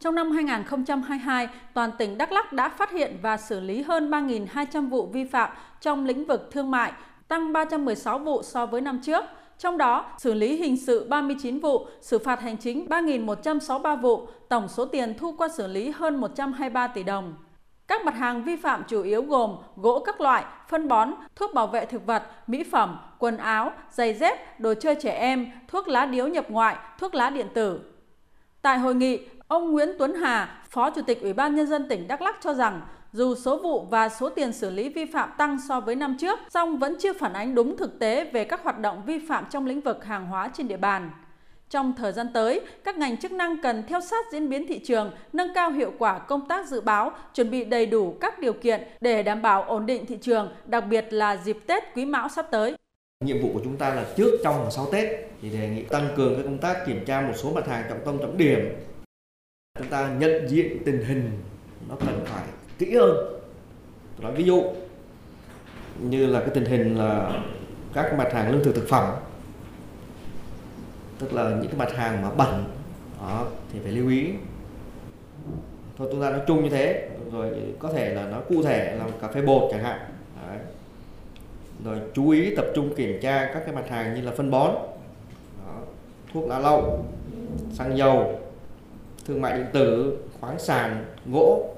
Trong năm 2022, toàn tỉnh Đắk Lắk đã phát hiện và xử lý hơn 3.200 vụ vi phạm trong lĩnh vực thương mại, tăng 316 vụ so với năm trước. Trong đó, xử lý hình sự 39 vụ, xử phạt hành chính 3.163 vụ, tổng số tiền thu qua xử lý hơn 123 tỷ đồng. Các mặt hàng vi phạm chủ yếu gồm gỗ các loại, phân bón, thuốc bảo vệ thực vật, mỹ phẩm, quần áo, giày dép, đồ chơi trẻ em, thuốc lá điếu nhập ngoại, thuốc lá điện tử. Tại hội nghị, ông Nguyễn Tuấn Hà, Phó Chủ tịch Ủy ban Nhân dân tỉnh Đắk Lắc cho rằng dù số vụ và số tiền xử lý vi phạm tăng so với năm trước, song vẫn chưa phản ánh đúng thực tế về các hoạt động vi phạm trong lĩnh vực hàng hóa trên địa bàn. Trong thời gian tới, các ngành chức năng cần theo sát diễn biến thị trường, nâng cao hiệu quả công tác dự báo, chuẩn bị đầy đủ các điều kiện để đảm bảo ổn định thị trường, đặc biệt là dịp Tết Quý Mão sắp tới. Nhiệm vụ của chúng ta là trước, trong và sau Tết thì đề nghị tăng cường các công tác kiểm tra một số mặt hàng trọng tâm trọng điểm. Chúng ta nhận diện tình hình nó cần phải kỹ hơn. Tôi nói ví dụ như là cái tình hình là các mặt hàng lương thực thực phẩm tức là những cái mặt hàng mà bẩn đó, thì phải lưu ý thôi chúng ta nói chung như thế rồi có thể là nó cụ thể là cà phê bột chẳng hạn Đấy. rồi chú ý tập trung kiểm tra các cái mặt hàng như là phân bón đó, thuốc lá lậu xăng dầu thương mại điện tử khoáng sản gỗ.